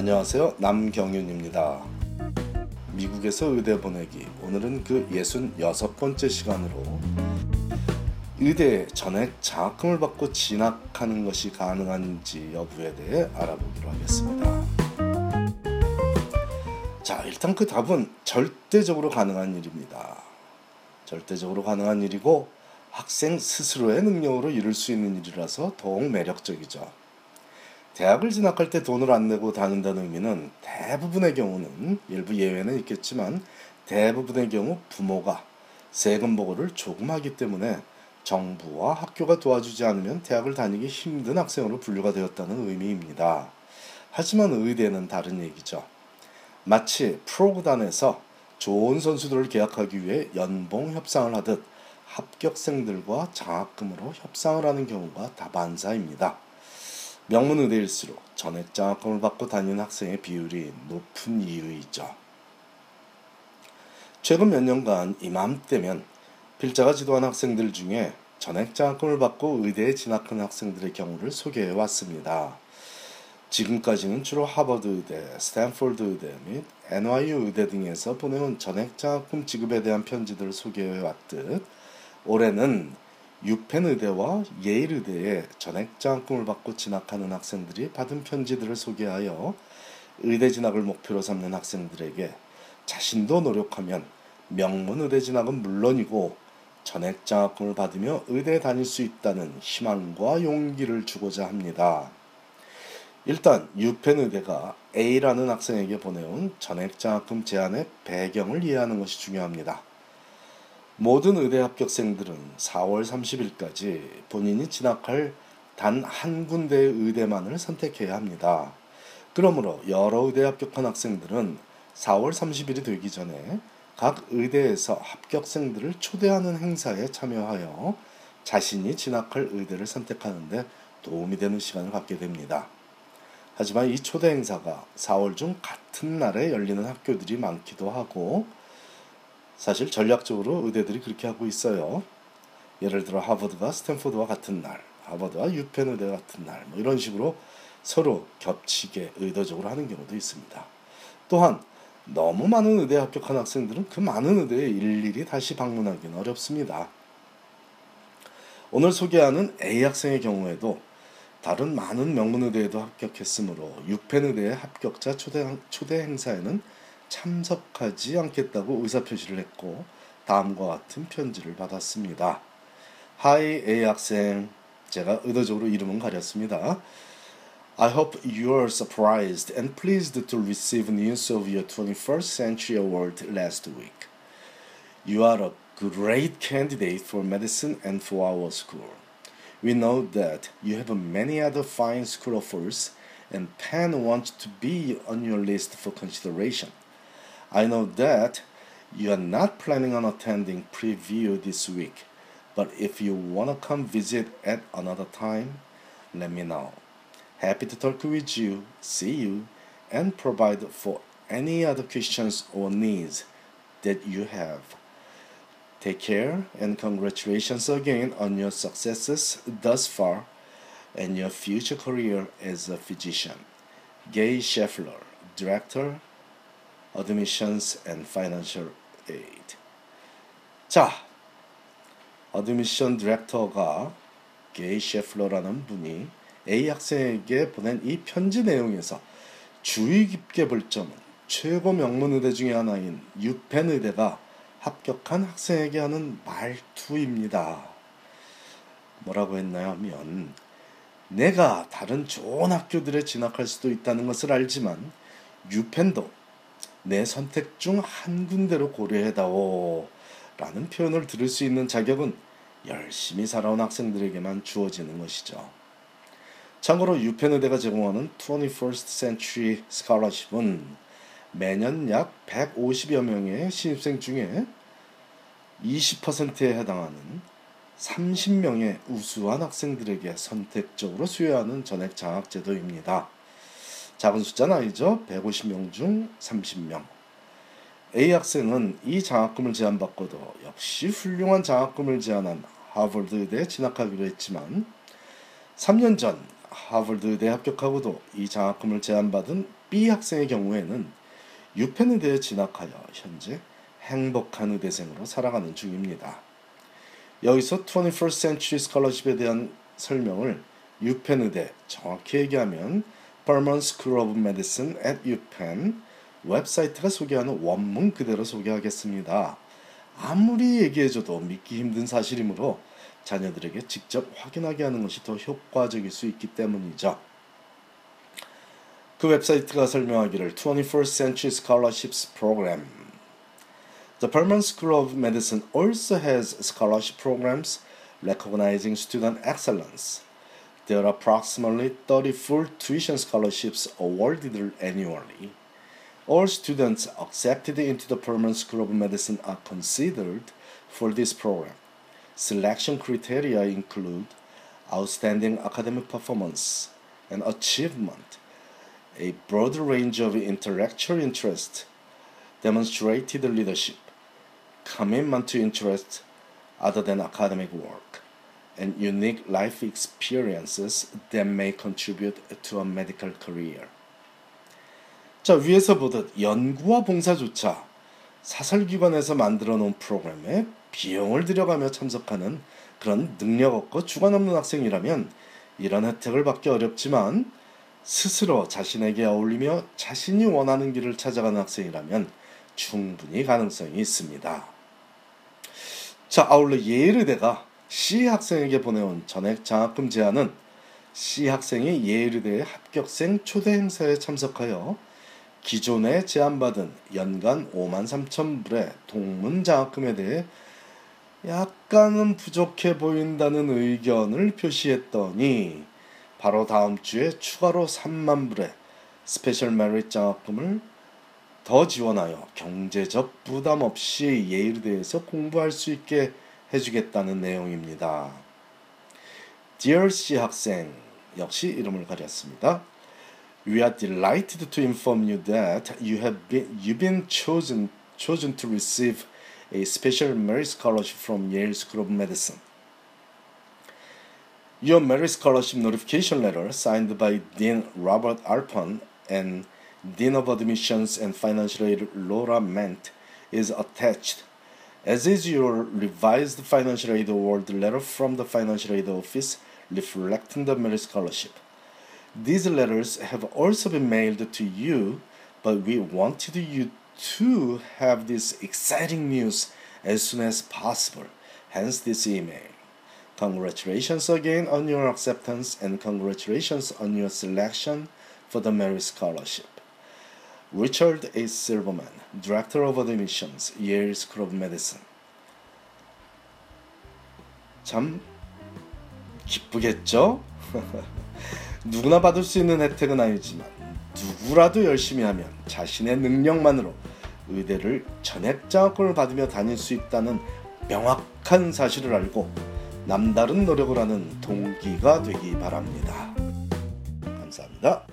안녕하세요. 남경윤입니다. 미국에서 의대 보내기. 오늘은 그 66번째 시간으로 의대 전액 장학금을 받고 진학하는 것이 가능한지 여부에 대해 알아보기로 하겠습니다. 자, 일단 그 답은 절대적으로 가능한 일입니다. 절대적으로 가능한 일이고 학생 스스로의 능력으로 이룰 수 있는 일이라서 더욱 매력적이죠. 대학을 진학할 때 돈을 안 내고 다닌다는 의미는 대부분의 경우는 일부 예외는 있겠지만 대부분의 경우 부모가 세금 보고를 조금 하기 때문에 정부와 학교가 도와주지 않으면 대학을 다니기 힘든 학생으로 분류가 되었다는 의미입니다. 하지만 의대는 다른 얘기죠. 마치 프로구단에서 좋은 선수들을 계약하기 위해 연봉 협상을 하듯 합격생들과 장학금으로 협상을 하는 경우가 다반사입니다. 명문 의대일수록 전액 장학금을 받고 다니는 학생의 비율이 높은 이유이죠. 최근 몇 년간 이맘때면 필자가 지도한 학생들 중에 전액 장학금을 받고 의대에 진학한 학생들의 경우를 소개해 왔습니다. 지금까지는 주로 하버드 의대, 스탠포드 의대 및 NYU 의대 등에서 보내온 전액 장학금 지급에 대한 편지들을 소개해 왔듯 올해는 유펜 의대와 예일 의대에 전액 장학금을 받고 진학하는 학생들이 받은 편지들을 소개하여 의대 진학을 목표로 삼는 학생들에게 자신도 노력하면 명문 의대 진학은 물론이고 전액 장학금을 받으며 의대에 다닐 수 있다는 희망과 용기를 주고자 합니다. 일단 유펜 의대가 A라는 학생에게 보내온 전액 장학금 제안의 배경을 이해하는 것이 중요합니다. 모든 의대 합격생들은 4월 30일까지 본인이 진학할 단 한 군데의 의대만을 선택해야 합니다. 그러므로 여러 의대 합격한 학생들은 4월 30일이 되기 전에 각 의대에서 합격생들을 초대하는 행사에 참여하여 자신이 진학할 의대를 선택하는데 도움이 되는 시간을 갖게 됩니다. 하지만 이 초대 행사가 4월 중 같은 날에 열리는 학교들이 많기도 하고 사실 전략적으로 의대들이 그렇게 하고 있어요. 예를 들어 하버드가 스탠포드와 같은 날, 하버드와 유펜 의대 같은 날, 뭐 이런 식으로 서로 겹치게 의도적으로 하는 경우도 있습니다. 또한 너무 많은 의대에 합격한 학생들은 그 많은 의대에 일일이 다시 방문하기는 어렵습니다. 오늘 소개하는 A 학생의 경우에도 다른 많은 명문 의대에도 합격했으므로 유펜 의대의 합격자 초대, 초대 행사에는 참석하지 않겠다고 의사표시를 했고 다음과 같은 편지를 받았습니다. 하이 A 학생 제가 의도적으로 이름은 가렸습니다. I hope you are surprised and pleased to receive news of your 21st Century Award last week. You are a great candidate for medicine and for our school. We know that you have many other fine school offers and Penn wants to be on your list for consideration. I know that you are not planning on attending preview this week, but if you want to come visit at another time, let me know. Happy to talk with you, see you, and provide for any other questions or needs that you have. Take care and congratulations again on your successes thus far and your future career as a physician. Gaye Sheffler, Director, Admissions and Financial Aid. 자, admission director가 Gaye Sheffler라는 분이 A 학생에게 보낸 이 편지 내용에서 주의 깊게 볼 점은 최고 명문 의대 중의 하나인 유펜 의대가 합격한 학생에게 하는 말투입니다. 뭐라고 했나요? 하면 내가 다른 좋은 학교들에 진학할 수도 있다는 것을 알지만 유펜도 내 선택 중 한 군데로 고려해다오 라는 표현을 들을 수 있는 자격은 열심히 살아온 학생들에게만 주어지는 것이죠. 참고로 유펜의대가 제공하는 21st Century Scholarship은 매년 약 150여 명의 신입생 중에 20%에 해당하는 30명의 우수한 학생들에게 선택적으로 수여하는 전액 장학 제도입니다. 작은 숫자는 아니죠. 150명 중 30명. A 학생은 이 장학금을 제안받고도 역시 훌륭한 장학금을 제안한 하버드 의대에 진학하기로 했지만 3년 전 하버드 의대 합격하고도 이 장학금을 제안받은 B 학생의 경우에는 유펜 의대에 진학하여 현재 행복한 의대생으로 살아가는 중입니다. 여기서 21st Century Scholarship에 대한 설명을 유펜 의대 정확히 얘기하면 Berman School of Medicine at UPenn 웹사이트가 소개하는 원문 그대로 소개하겠습니다. 아무리 얘기해줘도 믿기 힘든 사실이므로 자녀들에게 직접 확인하게 하는 것이 더 효과적일 수 있기 때문이죠. 그 웹사이트가 설명하기를 21st Century Scholarships Program The Perman School of Medicine also has scholarship programs recognizing student excellence. There are approximately 34 tuition scholarships awarded annually. All students accepted into the Permanent School of Medicine are considered for this program. Selection criteria include outstanding academic performance and achievement, a broad range of intellectual interest, demonstrated leadership, commitment to interest other than academic work, and unique life experiences that may contribute to a medical career. 자, 위에서 보듯 연구와 봉사조차 사설기관에서 만들어 놓은 프로그램에 비용을 들여가며 참석하는 그런 능력 없고 주관 없는 학생이라면 이런 혜택을 받기 어렵지만 스스로 자신에게 어울리며 자신이 원하는 길을 찾아가는 학생이라면 충분히 가능성이 있습니다. 자, 아울러 예일대가 C 학생에게 보내온 전액 장학금 제안은 C 학생이 예일대 합격생 초대 행사에 참석하여 기존에 제안받은 연간 5만 3천 불의 동문 장학금에 대해 약간은 부족해 보인다는 의견을 표시했더니 바로 다음 주에 추가로 3만 불의 special merit 장학금을 더 지원하여 경제적 부담 없이 예일대에서 공부할 수 있게 해주겠다는 내용입니다. Dear C 학생 역시 이름을 가렸습니다. We are delighted to inform you that you have been you've been chosen chosen to receive a special merit scholarship from Yale School of Medicine. Your merit scholarship notification letter signed by Dean Robert Alpon and Dean of Admissions and Financial Aid Laura Ment is attached, as is your revised financial aid award letter from the financial aid office reflecting the merit scholarship. These letters have also been mailed to you, but we wanted you to have this exciting news as soon as possible, hence this email. Congratulations again on your acceptance and congratulations on your selection for the Merit Scholarship. Richard A. Silverman, Director of Admissions, Yale School of Medicine. 참 기쁘겠죠? 누구나 받을 수 있는 혜택은 아니지만 누구라도 열심히 하면 자신의 능력만으로 의대를 전액 장학금을 받으며 다닐 수 있다는 명확한 사실을 알고 남다른 노력을 하는 동기가 되기 바랍니다. 감사합니다.